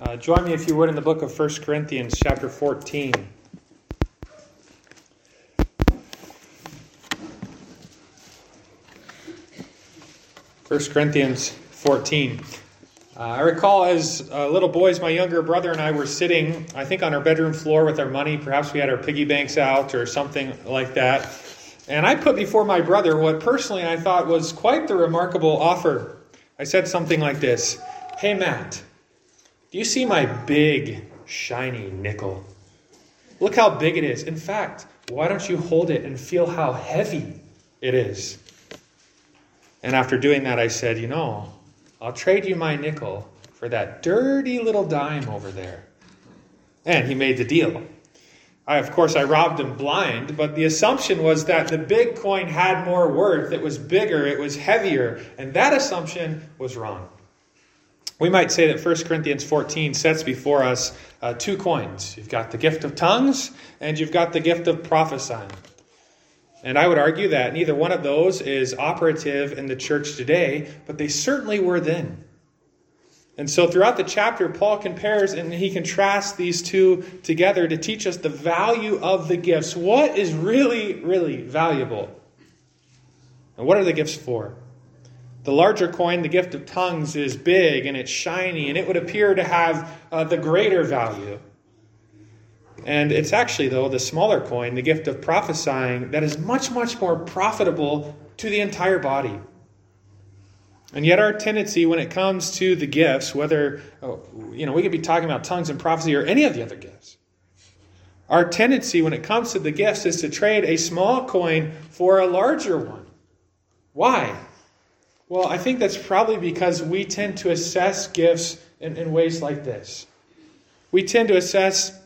Uh, join me, if you would, in the book of 1 Corinthians, chapter 14. First Corinthians 14. Uh, I recall as uh, little boys, my younger brother and I were sitting, I think, on our bedroom floor with our money. Perhaps we had our piggy banks out or something like that. And I put before my brother what personally I thought was quite the remarkable offer. I said something like this Hey, Matt, do you see my big, shiny nickel? Look how big it is. In fact, why don't you hold it and feel how heavy it is? And after doing that, I said, You know, I'll trade you my nickel for that dirty little dime over there. And he made the deal. I, of course, I robbed him blind, but the assumption was that the big coin had more worth. It was bigger, it was heavier, and that assumption was wrong. We might say that 1 Corinthians 14 sets before us uh, two coins. You've got the gift of tongues, and you've got the gift of prophesying. And I would argue that neither one of those is operative in the church today, but they certainly were then. And so throughout the chapter, Paul compares and he contrasts these two together to teach us the value of the gifts. What is really, really valuable? And what are the gifts for? The larger coin, the gift of tongues, is big and it's shiny, and it would appear to have uh, the greater value. And it's actually, though, the smaller coin, the gift of prophesying, that is much, much more profitable to the entire body. And yet, our tendency when it comes to the gifts, whether, oh, you know, we could be talking about tongues and prophecy or any of the other gifts, our tendency when it comes to the gifts is to trade a small coin for a larger one. Why? Well, I think that's probably because we tend to assess gifts in, in ways like this. We tend to assess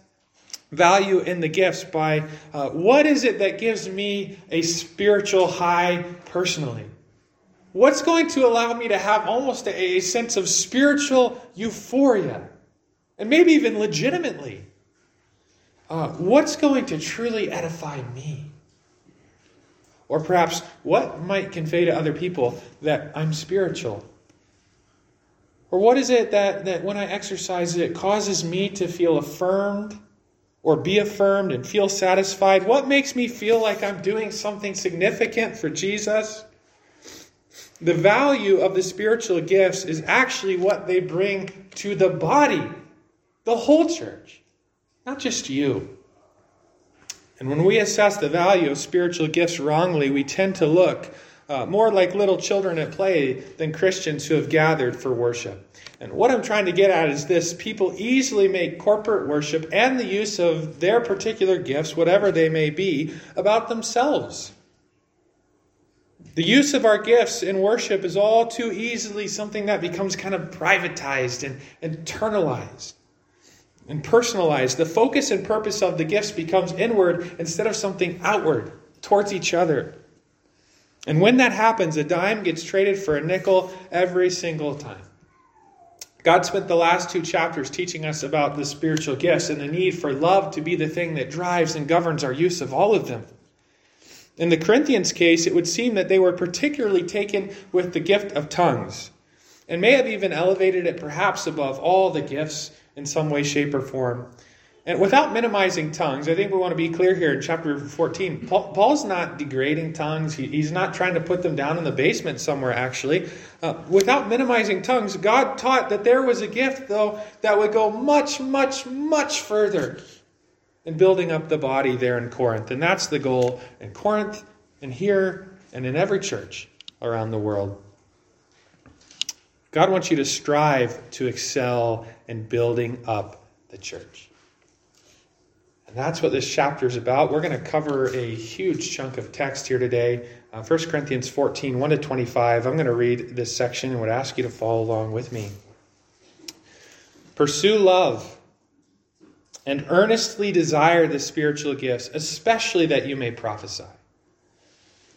value in the gifts by uh, what is it that gives me a spiritual high personally? What's going to allow me to have almost a, a sense of spiritual euphoria? And maybe even legitimately. Uh, what's going to truly edify me? Or perhaps, what might convey to other people that I'm spiritual? Or what is it that, that when I exercise it, it causes me to feel affirmed or be affirmed and feel satisfied? What makes me feel like I'm doing something significant for Jesus? The value of the spiritual gifts is actually what they bring to the body, the whole church, not just you. And when we assess the value of spiritual gifts wrongly, we tend to look uh, more like little children at play than Christians who have gathered for worship. And what I'm trying to get at is this people easily make corporate worship and the use of their particular gifts, whatever they may be, about themselves. The use of our gifts in worship is all too easily something that becomes kind of privatized and internalized and personalized. The focus and purpose of the gifts becomes inward instead of something outward towards each other. And when that happens, a dime gets traded for a nickel every single time. God spent the last two chapters teaching us about the spiritual gifts and the need for love to be the thing that drives and governs our use of all of them. In the Corinthians case, it would seem that they were particularly taken with the gift of tongues and may have even elevated it perhaps above all the gifts in some way, shape, or form. And without minimizing tongues, I think we want to be clear here in chapter 14. Paul, Paul's not degrading tongues. He, he's not trying to put them down in the basement somewhere, actually. Uh, without minimizing tongues, God taught that there was a gift, though, that would go much, much, much further in building up the body there in Corinth. And that's the goal in Corinth, and here, and in every church around the world. God wants you to strive to excel in building up the church. And that's what this chapter is about. We're going to cover a huge chunk of text here today. Uh, 1 Corinthians 14, 1 to 25. I'm going to read this section and would ask you to follow along with me. Pursue love and earnestly desire the spiritual gifts, especially that you may prophesy.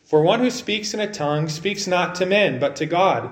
For one who speaks in a tongue speaks not to men, but to God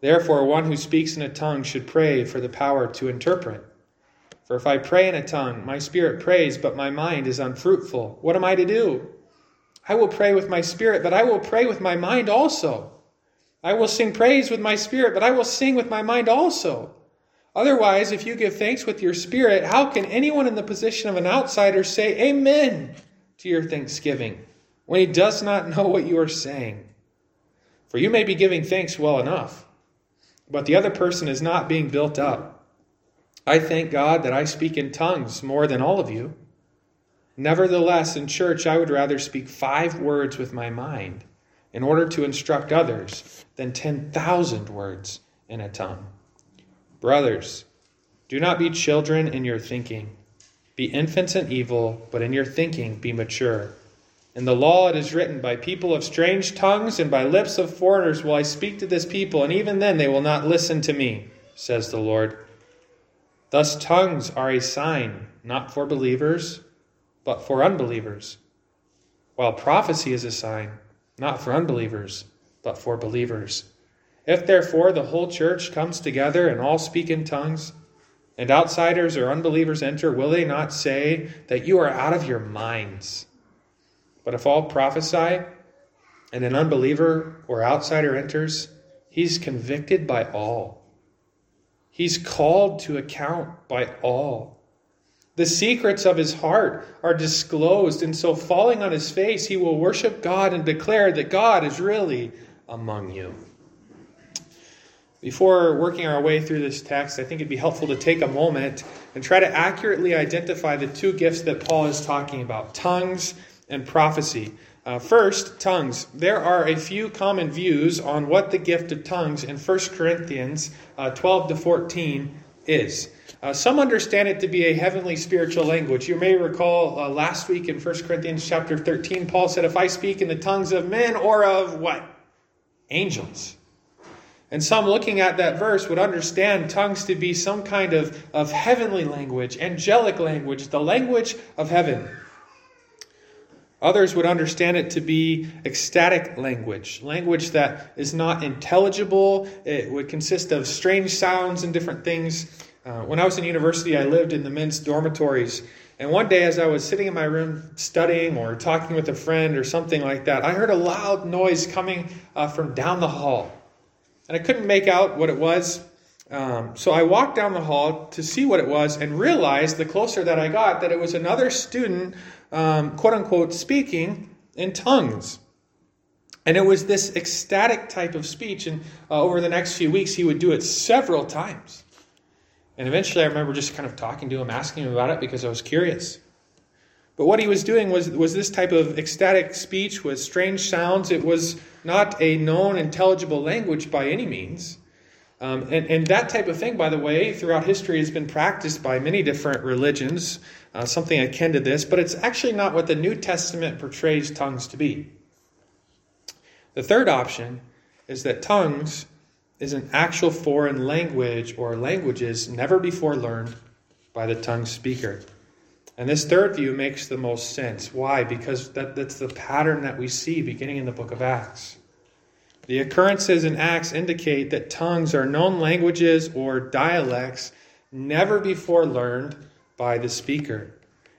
Therefore, one who speaks in a tongue should pray for the power to interpret. For if I pray in a tongue, my spirit prays, but my mind is unfruitful. What am I to do? I will pray with my spirit, but I will pray with my mind also. I will sing praise with my spirit, but I will sing with my mind also. Otherwise, if you give thanks with your spirit, how can anyone in the position of an outsider say amen to your thanksgiving when he does not know what you are saying? For you may be giving thanks well enough, but the other person is not being built up. I thank God that I speak in tongues more than all of you. Nevertheless, in church, I would rather speak five words with my mind in order to instruct others than 10,000 words in a tongue. Brothers, do not be children in your thinking. Be infants in evil, but in your thinking be mature. In the law it is written, By people of strange tongues and by lips of foreigners will I speak to this people, and even then they will not listen to me, says the Lord. Thus, tongues are a sign, not for believers, but for unbelievers, while prophecy is a sign not for unbelievers, but for believers. If therefore the whole church comes together and all speak in tongues, and outsiders or unbelievers enter, will they not say that you are out of your minds? But if all prophesy, and an unbeliever or outsider enters, he's convicted by all. He's called to account by all. The secrets of his heart are disclosed, and so falling on his face, he will worship God and declare that God is really among you. Before working our way through this text, I think it'd be helpful to take a moment and try to accurately identify the two gifts that Paul is talking about tongues and prophecy. Uh, first, tongues. There are a few common views on what the gift of tongues in 1 Corinthians uh, 12 to 14 is. Uh, some understand it to be a heavenly spiritual language. You may recall uh, last week in 1 Corinthians chapter 13, Paul said, If I speak in the tongues of men or of what? Angels. And some looking at that verse would understand tongues to be some kind of, of heavenly language, angelic language, the language of heaven. Others would understand it to be ecstatic language, language that is not intelligible. It would consist of strange sounds and different things. Uh, when I was in university, I lived in the men's dormitories. And one day, as I was sitting in my room studying or talking with a friend or something like that, I heard a loud noise coming uh, from down the hall. And I couldn't make out what it was. Um, so I walked down the hall to see what it was and realized the closer that I got that it was another student, um, quote unquote, speaking in tongues. And it was this ecstatic type of speech. And uh, over the next few weeks, he would do it several times. And eventually I remember just kind of talking to him, asking him about it because I was curious. But what he was doing was, was this type of ecstatic speech with strange sounds. It was not a known, intelligible language by any means. Um, and, and that type of thing, by the way, throughout history has been practiced by many different religions, uh, something akin to this, but it's actually not what the New Testament portrays tongues to be. The third option is that tongues is an actual foreign language or languages never before learned by the tongue speaker. And this third view makes the most sense. Why? Because that, that's the pattern that we see beginning in the book of Acts. The occurrences in Acts indicate that tongues are known languages or dialects never before learned by the speaker.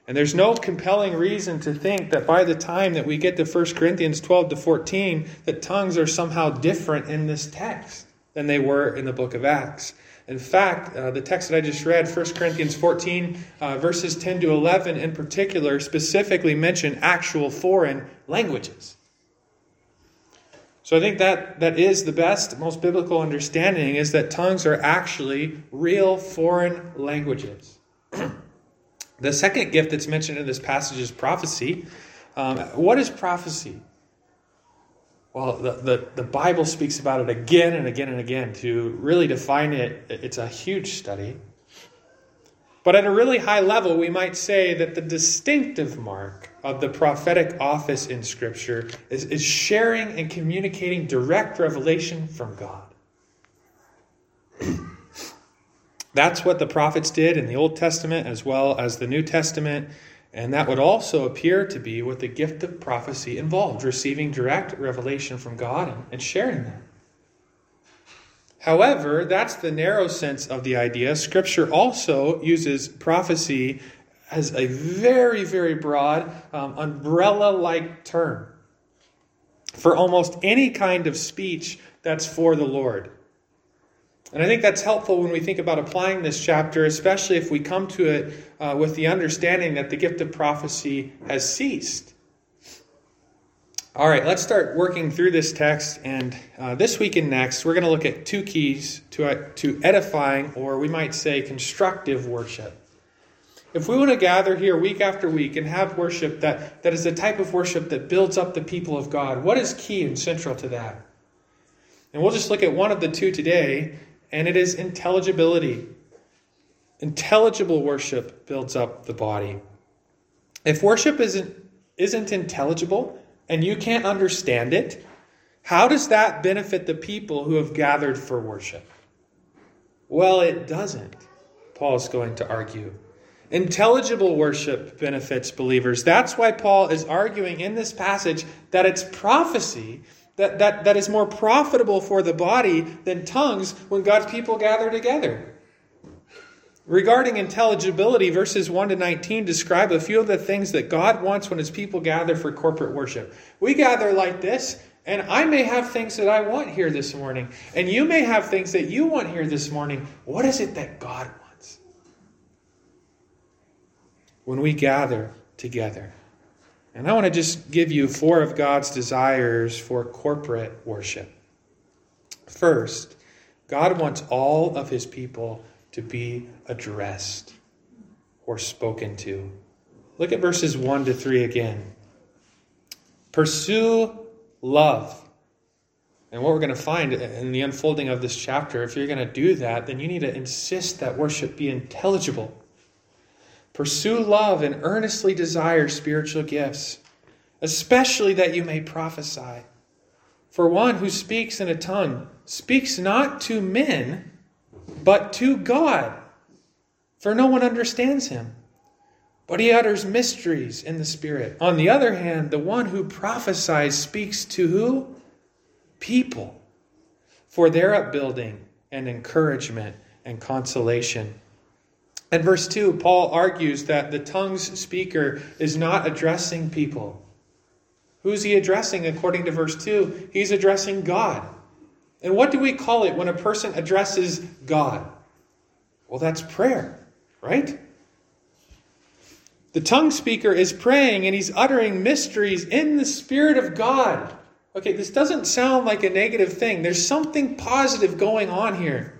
And there's no compelling reason to think that by the time that we get to 1 Corinthians 12 to 14, that tongues are somehow different in this text than they were in the book of Acts. In fact, uh, the text that I just read, 1 Corinthians 14, uh, verses 10 to 11 in particular, specifically mention actual foreign languages. So I think that that is the best, most biblical understanding is that tongues are actually real foreign languages. the second gift that's mentioned in this passage is prophecy. Um, what is prophecy? Well, the, the, the, Bible speaks about it again and again and again. To really define it, it's a huge study. But at a really high level, we might say that the distinctive mark of the prophetic office in Scripture is, is sharing and communicating direct revelation from God. That's what the prophets did in the Old Testament as well as the New Testament. And that would also appear to be what the gift of prophecy involved receiving direct revelation from God and, and sharing that. However, that's the narrow sense of the idea. Scripture also uses prophecy as a very, very broad, um, umbrella like term for almost any kind of speech that's for the Lord. And I think that's helpful when we think about applying this chapter, especially if we come to it uh, with the understanding that the gift of prophecy has ceased. All right, let's start working through this text. And uh, this week and next, we're going to look at two keys to, uh, to edifying, or we might say constructive worship. If we want to gather here week after week and have worship that, that is the type of worship that builds up the people of God, what is key and central to that? And we'll just look at one of the two today, and it is intelligibility. Intelligible worship builds up the body. If worship isn't, isn't intelligible, and you can't understand it, how does that benefit the people who have gathered for worship? Well, it doesn't, Paul's going to argue. Intelligible worship benefits believers. That's why Paul is arguing in this passage that it's prophecy that, that, that is more profitable for the body than tongues when God's people gather together. Regarding intelligibility, verses 1 to 19 describe a few of the things that God wants when his people gather for corporate worship. We gather like this, and I may have things that I want here this morning, and you may have things that you want here this morning. What is it that God wants? When we gather together. And I want to just give you four of God's desires for corporate worship. First, God wants all of his people to be addressed or spoken to. Look at verses 1 to 3 again. Pursue love. And what we're going to find in the unfolding of this chapter, if you're going to do that, then you need to insist that worship be intelligible. Pursue love and earnestly desire spiritual gifts, especially that you may prophesy. For one who speaks in a tongue speaks not to men, but to God, for no one understands him. But he utters mysteries in the Spirit. On the other hand, the one who prophesies speaks to who? People, for their upbuilding and encouragement and consolation. In verse 2, Paul argues that the tongues speaker is not addressing people. Who's he addressing according to verse 2? He's addressing God. And what do we call it when a person addresses God? Well, that's prayer, right? The tongue speaker is praying and he's uttering mysteries in the Spirit of God. Okay, this doesn't sound like a negative thing. There's something positive going on here.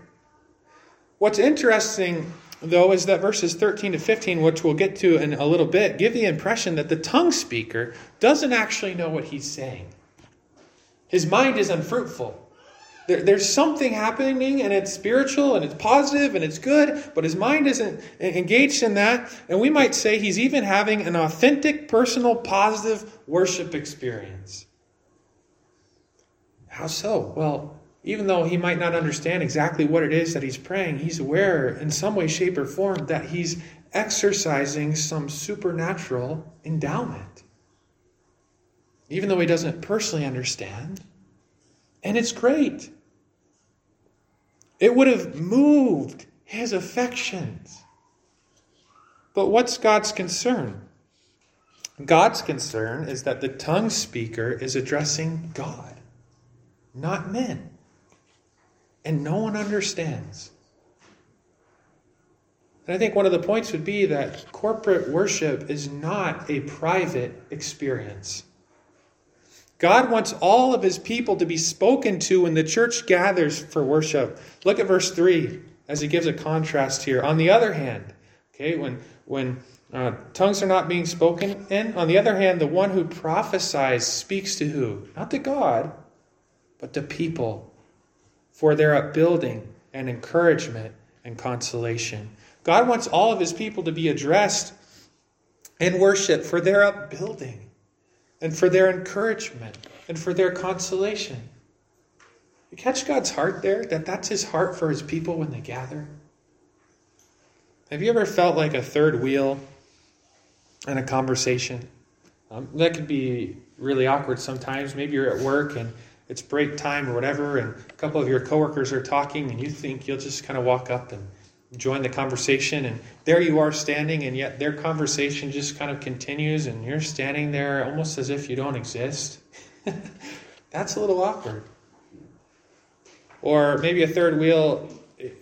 What's interesting, though, is that verses 13 to 15, which we'll get to in a little bit, give the impression that the tongue speaker doesn't actually know what he's saying. His mind is unfruitful. There, there's something happening and it's spiritual and it's positive and it's good, but his mind isn't engaged in that. And we might say he's even having an authentic, personal, positive worship experience. How so? Well, even though he might not understand exactly what it is that he's praying, he's aware in some way, shape, or form that he's exercising some supernatural endowment. Even though he doesn't personally understand. And it's great. It would have moved his affections. But what's God's concern? God's concern is that the tongue speaker is addressing God, not men. And no one understands. And I think one of the points would be that corporate worship is not a private experience. God wants all of his people to be spoken to when the church gathers for worship. Look at verse 3 as he gives a contrast here. On the other hand, okay, when, when uh, tongues are not being spoken in, on the other hand, the one who prophesies speaks to who? Not to God, but to people for their upbuilding and encouragement and consolation. God wants all of his people to be addressed in worship for their upbuilding and for their encouragement and for their consolation. You catch God's heart there? That that's his heart for his people when they gather? Have you ever felt like a third wheel in a conversation? Um, that could be really awkward sometimes. Maybe you're at work and it's break time or whatever, and a couple of your coworkers are talking, and you think you'll just kind of walk up and join the conversation and there you are standing and yet their conversation just kind of continues and you're standing there almost as if you don't exist. That's a little awkward. Or maybe a third wheel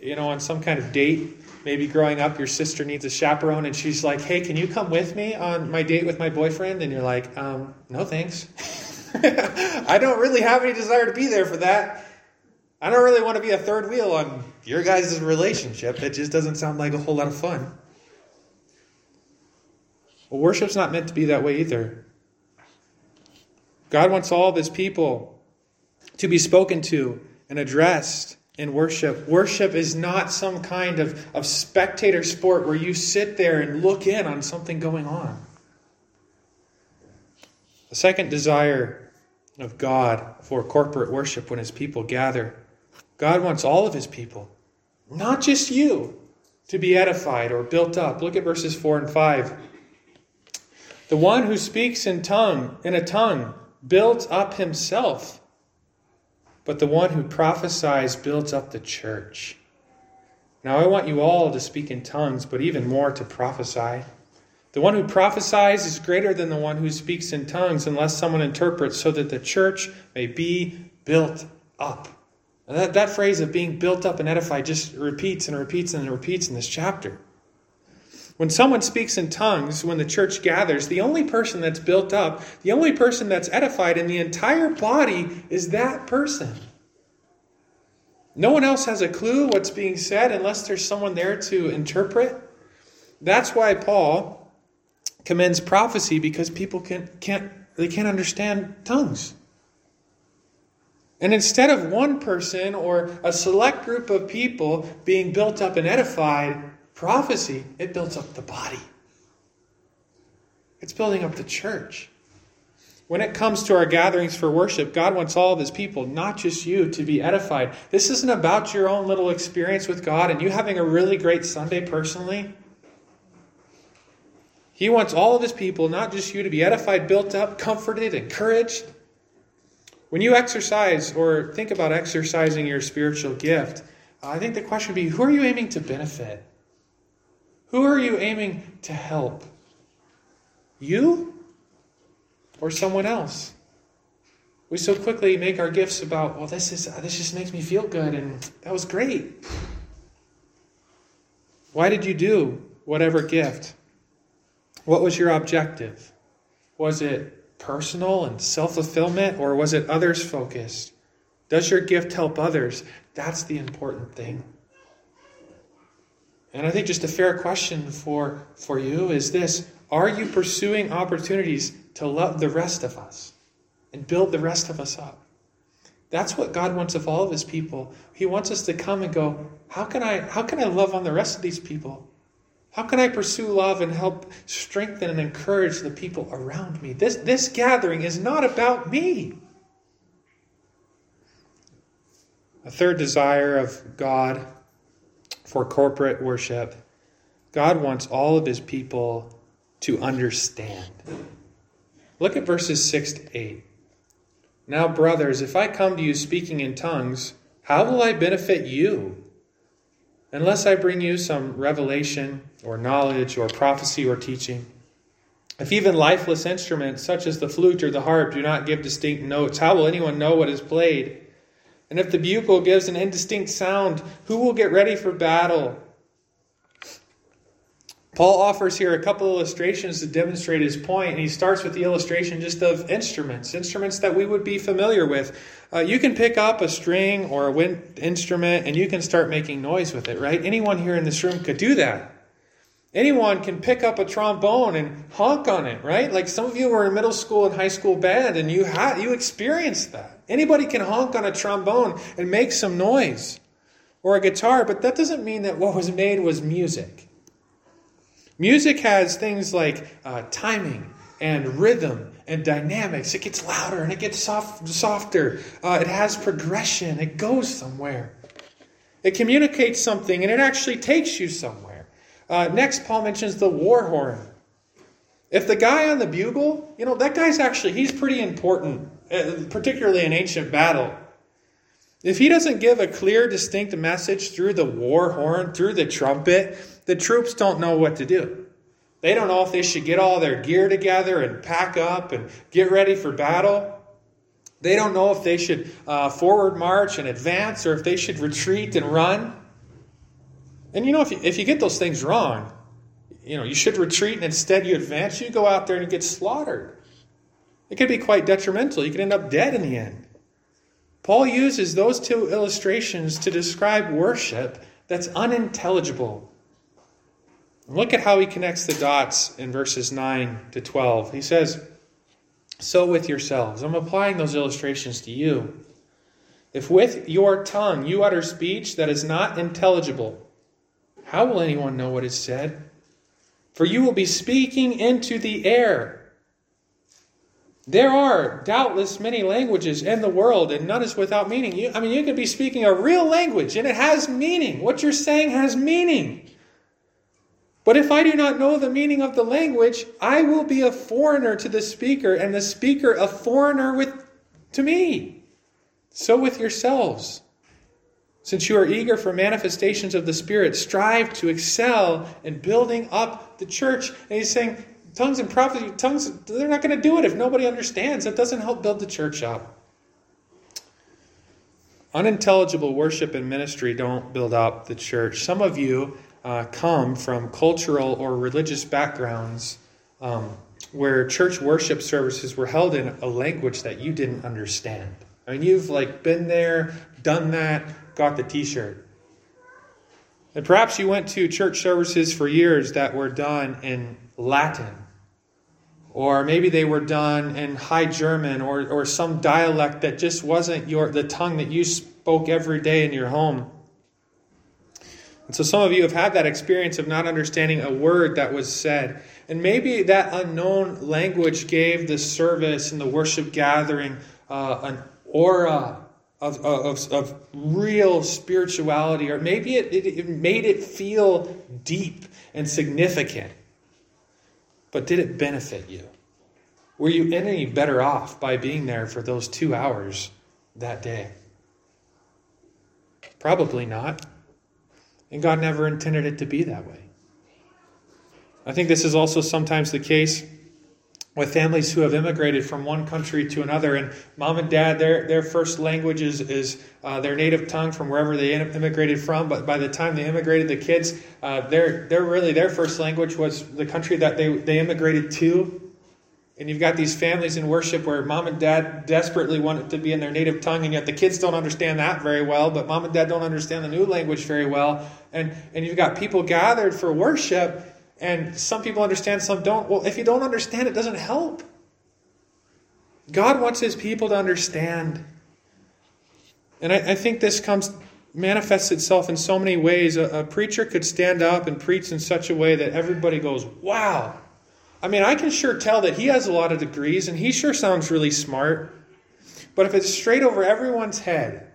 you know on some kind of date maybe growing up your sister needs a chaperone and she's like hey can you come with me on my date with my boyfriend? And you're like um, no thanks. I don't really have any desire to be there for that I don't really want to be a third wheel on your guys' relationship. It just doesn't sound like a whole lot of fun. Well, worship's not meant to be that way either. God wants all of his people to be spoken to and addressed in worship. Worship is not some kind of, of spectator sport where you sit there and look in on something going on. The second desire of God for corporate worship when his people gather God wants all of his people, not just you, to be edified or built up. Look at verses 4 and 5. The one who speaks in tongue, in a tongue, builds up himself, but the one who prophesies builds up the church. Now I want you all to speak in tongues, but even more to prophesy. The one who prophesies is greater than the one who speaks in tongues, unless someone interprets, so that the church may be built up. And that, that phrase of being built up and edified just repeats and repeats and repeats in this chapter. When someone speaks in tongues, when the church gathers, the only person that's built up, the only person that's edified in the entire body is that person. No one else has a clue what's being said unless there's someone there to interpret. That's why Paul commends prophecy because people can, can't, they can't understand tongues. And instead of one person or a select group of people being built up and edified, prophecy, it builds up the body. It's building up the church. When it comes to our gatherings for worship, God wants all of his people, not just you, to be edified. This isn't about your own little experience with God and you having a really great Sunday personally. He wants all of his people, not just you, to be edified, built up, comforted, encouraged. When you exercise or think about exercising your spiritual gift, I think the question would be who are you aiming to benefit? Who are you aiming to help? You or someone else? We so quickly make our gifts about, well, this is this just makes me feel good and that was great. Why did you do whatever gift? What was your objective? Was it personal and self fulfillment, or was it others focused? Does your gift help others? That's the important thing. And I think just a fair question for, for you is this Are you pursuing opportunities to love the rest of us and build the rest of us up? That's what God wants of all of his people. He wants us to come and go, how can I how can I love on the rest of these people? How can I pursue love and help strengthen and encourage the people around me? This, this gathering is not about me. A third desire of God for corporate worship God wants all of his people to understand. Look at verses 6 to 8. Now, brothers, if I come to you speaking in tongues, how will I benefit you? Unless I bring you some revelation or knowledge or prophecy or teaching. If even lifeless instruments such as the flute or the harp do not give distinct notes, how will anyone know what is played? And if the bugle gives an indistinct sound, who will get ready for battle? Paul offers here a couple illustrations to demonstrate his point, and he starts with the illustration just of instruments, instruments that we would be familiar with. Uh, you can pick up a string or a wind instrument and you can start making noise with it, right? Anyone here in this room could do that. Anyone can pick up a trombone and honk on it, right? Like some of you were in middle school and high school band and you had you experienced that. Anybody can honk on a trombone and make some noise or a guitar, but that doesn't mean that what was made was music. Music has things like uh, timing and rhythm and dynamics. It gets louder and it gets soft, softer. Uh, it has progression. It goes somewhere. It communicates something and it actually takes you somewhere. Uh, next, Paul mentions the war horn. If the guy on the bugle, you know, that guy's actually, he's pretty important, uh, particularly in ancient battle. If he doesn't give a clear, distinct message through the war horn, through the trumpet, the troops don't know what to do. They don't know if they should get all their gear together and pack up and get ready for battle. They don't know if they should uh, forward march and advance or if they should retreat and run. And you know, if you, if you get those things wrong, you know, you should retreat and instead you advance, you go out there and you get slaughtered. It could be quite detrimental. You could end up dead in the end. Paul uses those two illustrations to describe worship that's unintelligible Look at how he connects the dots in verses 9 to 12. He says, So with yourselves. I'm applying those illustrations to you. If with your tongue you utter speech that is not intelligible, how will anyone know what is said? For you will be speaking into the air. There are doubtless many languages in the world, and none is without meaning. You, I mean, you could be speaking a real language, and it has meaning. What you're saying has meaning. But if I do not know the meaning of the language, I will be a foreigner to the speaker, and the speaker a foreigner with to me. So with yourselves. Since you are eager for manifestations of the Spirit, strive to excel in building up the church. And he's saying, tongues and prophecy, tongues, they're not going to do it if nobody understands. It doesn't help build the church up. Unintelligible worship and ministry don't build up the church. Some of you uh, come from cultural or religious backgrounds um, where church worship services were held in a language that you didn't understand. I mean, you've like been there, done that, got the T-shirt. And perhaps you went to church services for years that were done in Latin, or maybe they were done in High German, or or some dialect that just wasn't your the tongue that you spoke every day in your home. And so some of you have had that experience of not understanding a word that was said. And maybe that unknown language gave the service and the worship gathering uh, an aura of, of, of real spirituality, or maybe it, it, it made it feel deep and significant. But did it benefit you? Were you any better off by being there for those two hours that day? Probably not. And God never intended it to be that way. I think this is also sometimes the case with families who have immigrated from one country to another, and mom and dad, their, their first language is, is uh, their native tongue from wherever they immigrated from. But by the time they immigrated, the kids, uh, their, their really their first language was the country that they, they immigrated to. And you've got these families in worship where mom and dad desperately want it to be in their native tongue, and yet the kids don't understand that very well, but mom and dad don't understand the new language very well. And, and you've got people gathered for worship, and some people understand, some don't. Well, if you don't understand, it doesn't help. God wants his people to understand. And I, I think this comes manifests itself in so many ways. A, a preacher could stand up and preach in such a way that everybody goes, wow I mean, I can sure tell that he has a lot of degrees and he sure sounds really smart. But if it's straight over everyone's head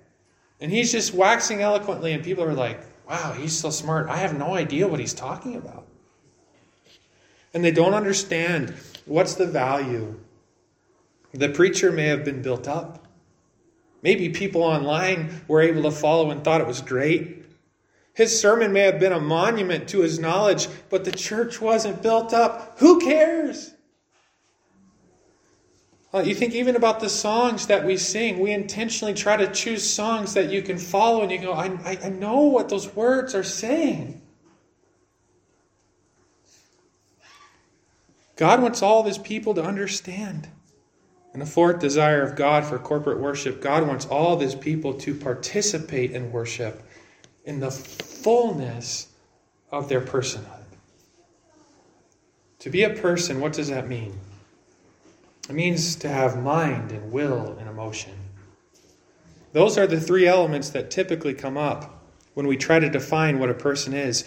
and he's just waxing eloquently and people are like, wow, he's so smart, I have no idea what he's talking about. And they don't understand what's the value. The preacher may have been built up. Maybe people online were able to follow and thought it was great. His sermon may have been a monument to his knowledge, but the church wasn't built up. Who cares? Uh, you think even about the songs that we sing, we intentionally try to choose songs that you can follow and you go, I, I, I know what those words are saying. God wants all of his people to understand. And the fourth desire of God for corporate worship, God wants all of his people to participate in worship in the fullness of their personhood. To be a person, what does that mean? It means to have mind and will and emotion. Those are the three elements that typically come up when we try to define what a person is.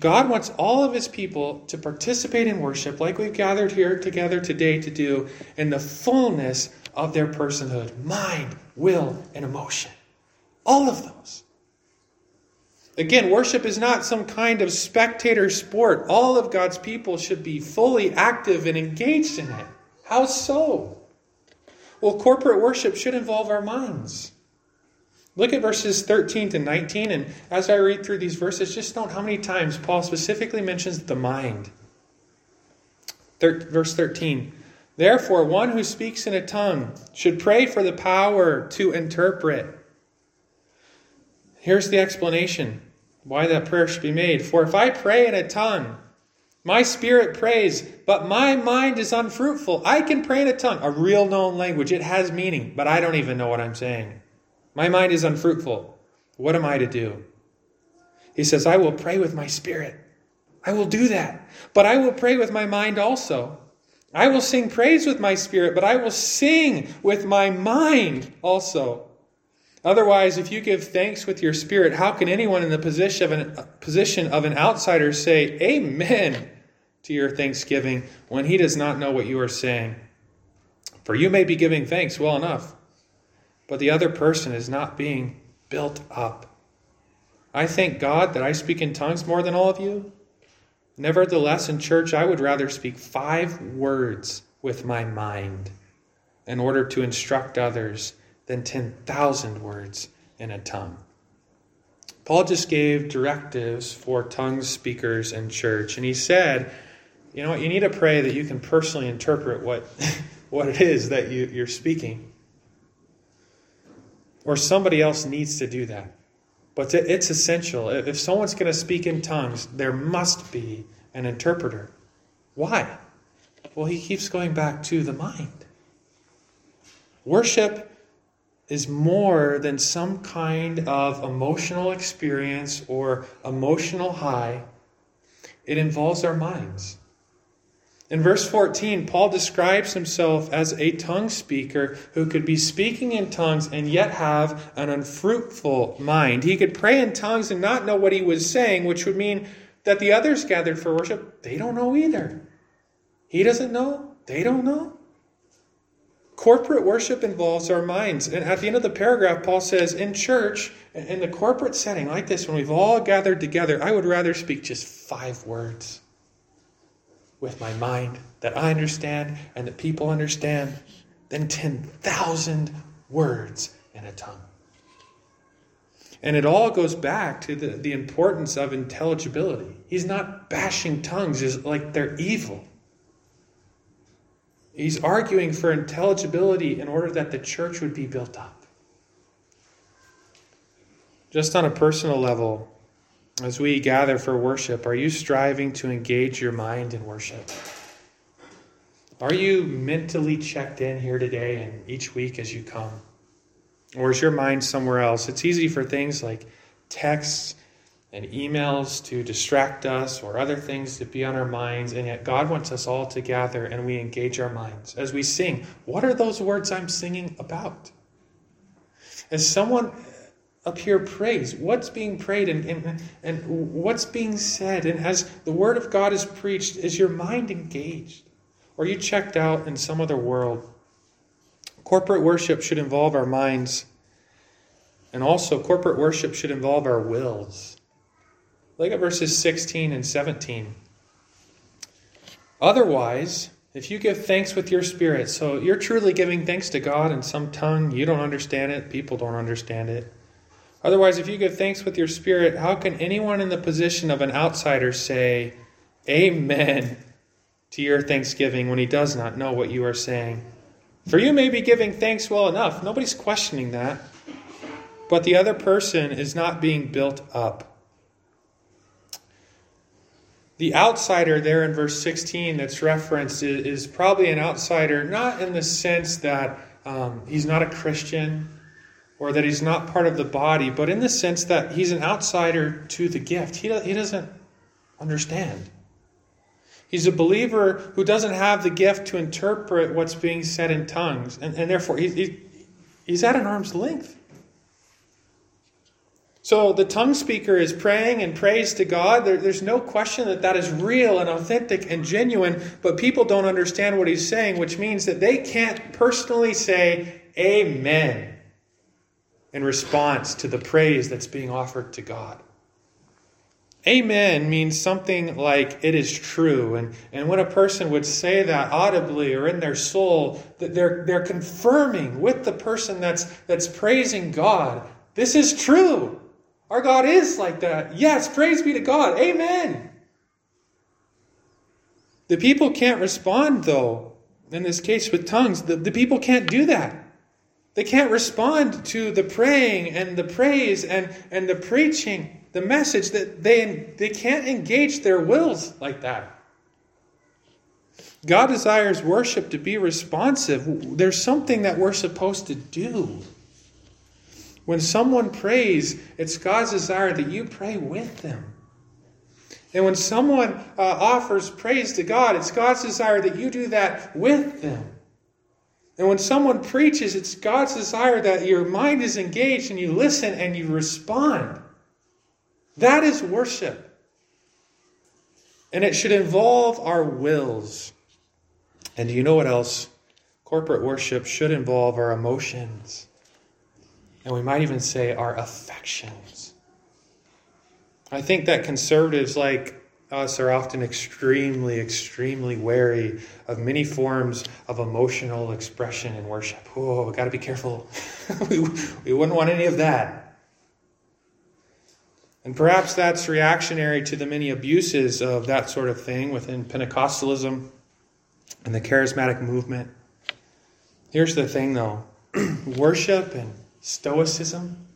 God wants all of his people to participate in worship like we've gathered here together today to do in the fullness of their personhood mind, will, and emotion. All of those. Again, worship is not some kind of spectator sport. All of God's people should be fully active and engaged in it. How so? Well, corporate worship should involve our minds. Look at verses 13 to 19, and as I read through these verses, just note how many times Paul specifically mentions the mind. Thir- verse 13 Therefore, one who speaks in a tongue should pray for the power to interpret. Here's the explanation why that prayer should be made. For if I pray in a tongue, my spirit prays, but my mind is unfruitful. I can pray in a tongue, a real known language. It has meaning, but I don't even know what I'm saying. My mind is unfruitful. What am I to do? He says, I will pray with my spirit. I will do that. But I will pray with my mind also. I will sing praise with my spirit, but I will sing with my mind also. Otherwise, if you give thanks with your spirit, how can anyone in the position of an, position of an outsider say amen to your thanksgiving when he does not know what you are saying? For you may be giving thanks well enough, but the other person is not being built up. I thank God that I speak in tongues more than all of you. Nevertheless, in church, I would rather speak five words with my mind in order to instruct others than 10,000 words in a tongue. Paul just gave directives for tongue speakers in church, and he said, you know, what? you need to pray that you can personally interpret what, what it is that you, you're speaking. Or somebody else needs to do that. But it's essential. If someone's going to speak in tongues, there must be an interpreter. Why? Well, he keeps going back to the mind. Worship is more than some kind of emotional experience or emotional high, it involves our minds. In verse 14, Paul describes himself as a tongue speaker who could be speaking in tongues and yet have an unfruitful mind. He could pray in tongues and not know what he was saying, which would mean that the others gathered for worship, they don't know either. He doesn't know, they don't know. Corporate worship involves our minds. And at the end of the paragraph, Paul says, in church, in the corporate setting like this, when we've all gathered together, I would rather speak just five words with my mind that I understand and that people understand than 10,000 words in a tongue. And it all goes back to the, the importance of intelligibility. He's not bashing tongues as like they're evil. He's arguing for intelligibility in order that the church would be built up. Just on a personal level, as we gather for worship, are you striving to engage your mind in worship? Are you mentally checked in here today and each week as you come? Or is your mind somewhere else? It's easy for things like texts and emails to distract us or other things to be on our minds. And yet, God wants us all to gather and we engage our minds as we sing. What are those words I'm singing about? As someone up here prays. what's being prayed and, and, and what's being said? And as the word of God is preached, is your mind engaged? Or you checked out in some other world? Corporate worship should involve our minds. And also, corporate worship should involve our wills. Look at verses 16 and 17. Otherwise, if you give thanks with your spirit, so you're truly giving thanks to God in some tongue, you don't understand it, people don't understand it. Otherwise, if you give thanks with your spirit, how can anyone in the position of an outsider say, Amen to your thanksgiving when he does not know what you are saying? For you may be giving thanks well enough. Nobody's questioning that. But the other person is not being built up. The outsider there in verse 16 that's referenced is, probably an outsider, not in the sense that um, he's not a Christian or that he's not part of the body, but in the sense that he's an outsider to the gift. He, he doesn't understand. He's a believer who doesn't have the gift to interpret what's being said in tongues, and, and therefore he, he, he's at an arm's length. So the tongue speaker is praying and prays to God. There, there's no question that that is real and authentic and genuine, but people don't understand what he's saying, which means that they can't personally say amen in response to the praise that's being offered to God. Amen means something like it is true. And, and when a person would say that audibly or in their soul, that they're, they're confirming with the person that's, that's praising God, this is true. Our God is like that. Yes, praise be to God. Amen. The people can't respond, though, in this case with tongues. The, the people can't do that. They can't respond to the praying and the praise and, and the preaching, the message that they, they can't engage their wills like that. God desires worship to be responsive. There's something that we're supposed to do. When someone prays, it's God's desire that you pray with them. And when someone uh, offers praise to God, it's God's desire that you do that with them. And when someone preaches, it's God's desire that your mind is engaged and you listen and you respond. That is worship. And it should involve our wills. And do you know what else? Corporate worship should involve our emotions and we might even say our affections. I think that conservatives like us are often extremely, extremely wary of many forms of emotional expression in worship. Oh, we got to be careful. we, we wouldn't want any of that. And perhaps that's reactionary to the many abuses of that sort of thing within Pentecostalism and the charismatic movement. Here's the thing, though worship and Stoicism,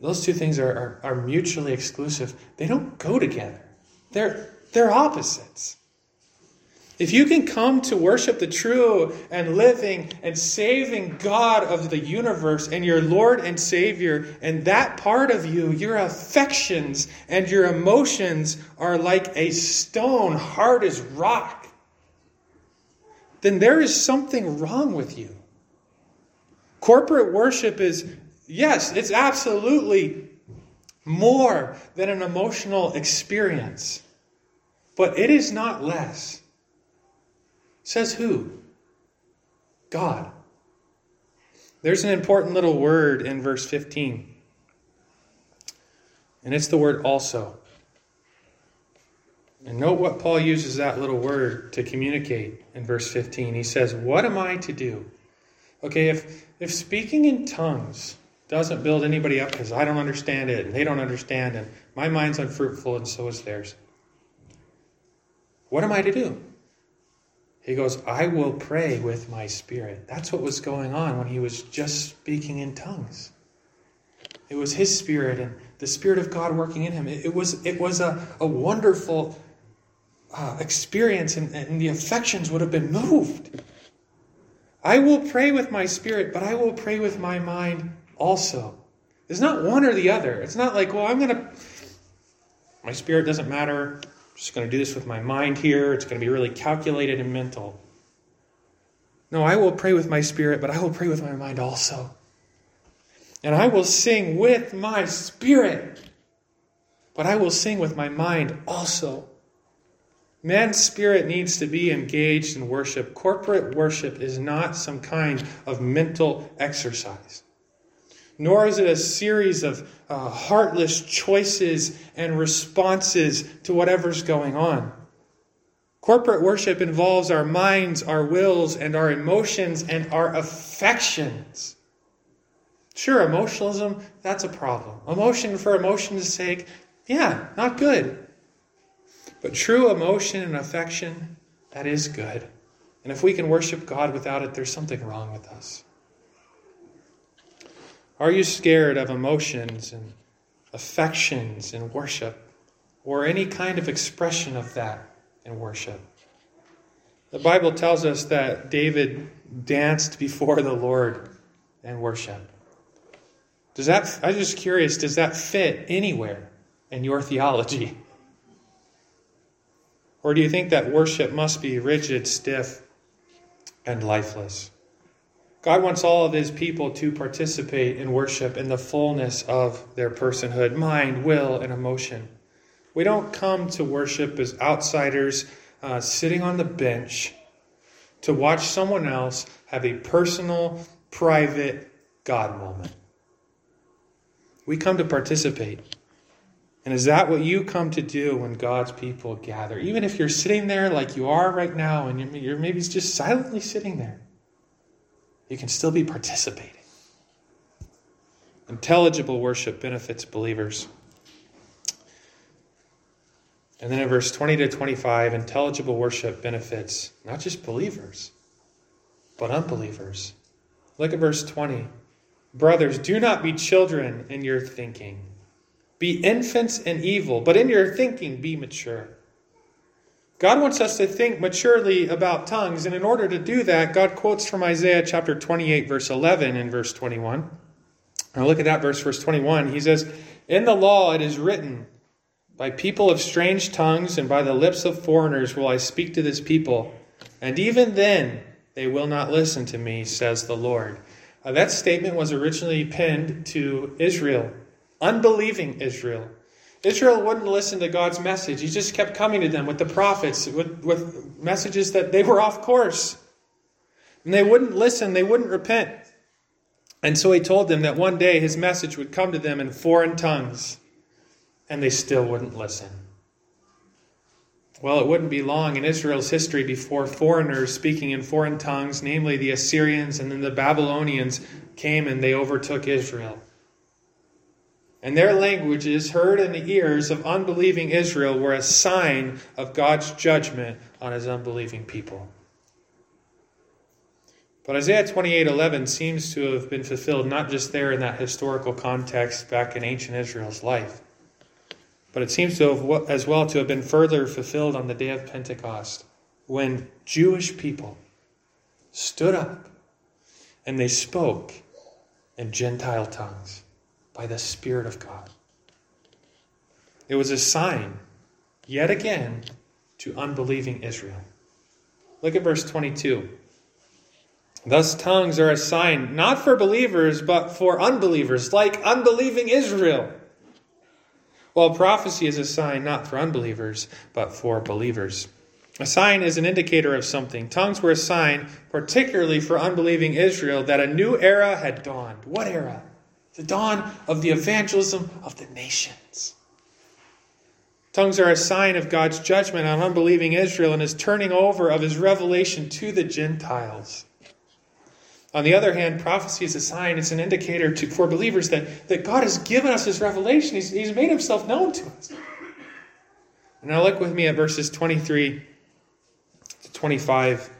those two things are, are, are, mutually exclusive. They don't go together, they're, they're opposites. If you can come to worship the true and living and saving God of the universe and your Lord and Savior, and that part of you, your affections and your emotions are like a stone, hard as rock, then there is something wrong with you. Corporate worship is, yes, it's absolutely more than an emotional experience, but it is not less. Says who? God. There's an important little word in verse 15, and it's the word also. And note what Paul uses that little word to communicate in verse 15. He says, What am I to do? Okay, if, if speaking in tongues doesn't build anybody up because I don't understand it and they don't understand and my mind's unfruitful and so is theirs, what am I to do? He goes, I will pray with my spirit. That's what was going on when he was just speaking in tongues. It was his spirit and the spirit of God working in him. It, it was, it was a, a wonderful uh, experience, and, and the affections would have been moved. I will pray with my spirit, but I will pray with my mind also. It's not one or the other. It's not like, well, I'm going to, my spirit doesn't matter. I'm just going to do this with my mind here. It's going to be really calculated and mental. No, I will pray with my spirit, but I will pray with my mind also. And I will sing with my spirit, but I will sing with my mind also. Man's spirit needs to be engaged in worship. Corporate worship is not some kind of mental exercise, nor is it a series of uh, heartless choices and responses to whatever's going on. Corporate worship involves our minds, our wills, and our emotions and our affections. Sure, emotionalism, that's a problem. Emotion for emotion's sake, yeah, not good. But true emotion and affection, that is good. And if we can worship God without it, there's something wrong with us. Are you scared of emotions and affections in worship or any kind of expression of that in worship? The Bible tells us that David danced before the Lord in worship. Does that I'm just curious, does that fit anywhere in your theology? Or do you think that worship must be rigid, stiff, and lifeless? God wants all of his people to participate in worship in the fullness of their personhood, mind, will, and emotion. We don't come to worship as outsiders uh, sitting on the bench to watch someone else have a personal, private God moment. We come to participate. And is that what you come to do when God's people gather? Even if you're sitting there like you are right now and you're maybe just silently sitting there, you can still be participating. Intelligible worship benefits believers. And then in verse 20 to 25, intelligible worship benefits not just believers, but unbelievers. Look at verse 20. Brothers, do not be children in your thinking. Be infants in evil, but in your thinking be mature. God wants us to think maturely about tongues, and in order to do that, God quotes from Isaiah chapter 28, verse 11 and verse 21. Now look at that verse, verse 21. He says, In the law it is written, By people of strange tongues and by the lips of foreigners will I speak to this people, and even then they will not listen to me, says the Lord. Uh, that statement was originally penned to Israel, unbelieving Israel. Israel wouldn't listen to God's message. He just kept coming to them with the prophets, with, with messages that they were off course. And they wouldn't listen, they wouldn't repent. And so he told them that one day his message would come to them in foreign tongues, and they still wouldn't listen. Well, it wouldn't be long in Israel's history before foreigners speaking in foreign tongues, namely the Assyrians and then the Babylonians, came and they overtook Israel and their languages heard in the ears of unbelieving Israel were a sign of God's judgment on his unbelieving people. But Isaiah 28:11 seems to have been fulfilled not just there in that historical context back in ancient Israel's life, but it seems to have as well to have been further fulfilled on the day of Pentecost when Jewish people stood up and they spoke in Gentile tongues by the Spirit of God. It was a sign, yet again, to unbelieving Israel. Look at verse 22. Thus, tongues are a sign not for believers, but for unbelievers, like unbelieving Israel. While prophecy is a sign not for unbelievers, but for believers. A sign is an indicator of something. Tongues were a sign, particularly for unbelieving Israel, that a new era had dawned. What era? The dawn of the evangelism of the nations. Tongues are a sign of God's judgment on unbelieving Israel and his turning over of his revelation to the Gentiles. On the other hand, prophecy is a sign, it's an indicator to, for believers that, that God has given us his revelation. He's, he's made himself known to us. And now look with me at verses 23 to 25.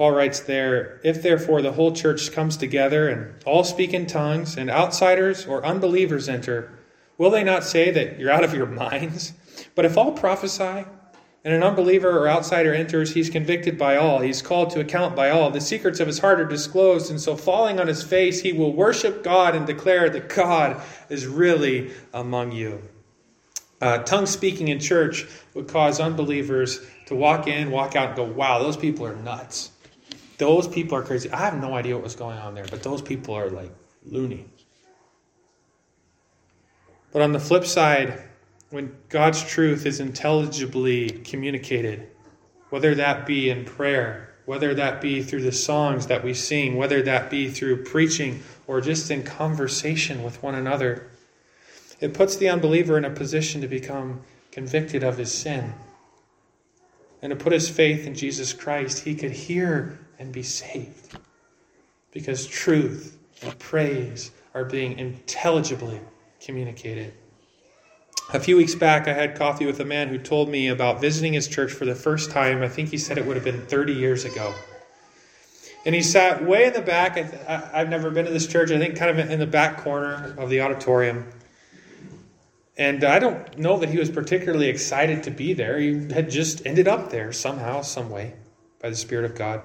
Paul writes there, If therefore the whole church comes together and all speak in tongues, and outsiders or unbelievers enter, will they not say that you're out of your minds? But if all prophesy, and an unbeliever or outsider enters, he's convicted by all. He's called to account by all. The secrets of his heart are disclosed, and so falling on his face, he will worship God and declare that God is really among you. Uh, tongue speaking in church would cause unbelievers to walk in, walk out, and go, wow, those people are nuts. Those people are crazy. I have no idea what was going on there, but those people are like loony. But on the flip side, when God's truth is intelligibly communicated, whether that be in prayer, whether that be through the songs that we sing, whether that be through preaching or just in conversation with one another, it puts the unbeliever in a position to become convicted of his sin and to put his faith in Jesus Christ. He could hear and be saved. Because truth and praise are being intelligibly communicated. A few weeks back, I had coffee with a man who told me about visiting his church for the first time. I think he said it would have been 30 years ago. And he sat way in the back. I, have never been to this church. I think kind of in the back corner of the auditorium. And I don't know that he was particularly excited to be there. He had just ended up there somehow, some way, by the Spirit of God.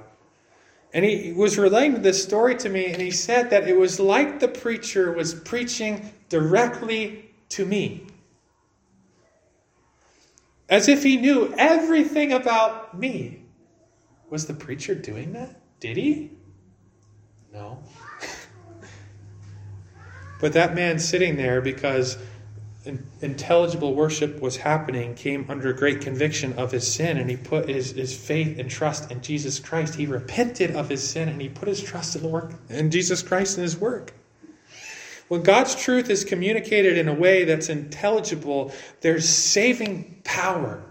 And he was relating this story to me, and he said that it was like the preacher was preaching directly to me. As if he knew everything about me. Was the preacher doing that? Did he? No. but that man sitting there because intelligible worship was happening came under great conviction of his sin and he put his, his faith and trust in jesus christ he repented of his sin and he put his trust in the work in jesus christ and his work when god's truth is communicated in a way that's intelligible there's saving power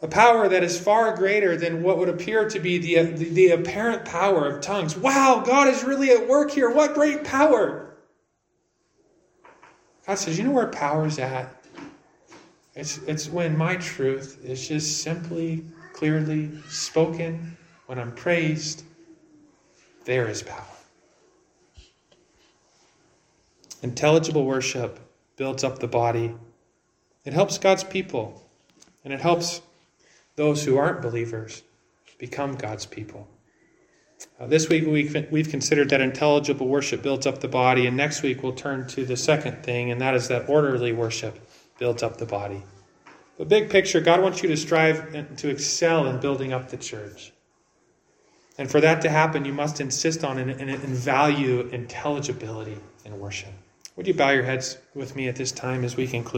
a power that is far greater than what would appear to be the, the, the, apparent power of tongues. Wow, God is really at work here. What great power! God says, You know where power is at? It's, it's when my truth is just simply, clearly spoken, when I'm praised, there is power. Intelligible worship builds up the body. It helps God's people, and it helps those who aren't believers become God's people. Uh, this week we've, considered that intelligible worship builds up the body, and next week we'll turn to the second thing, and that is that orderly worship builds up the body. The big picture, God wants you to strive to excel in building up the church. And for that to happen, you must insist on and, and, and value intelligibility in worship. Would you bow your heads with me at this time as we conclude?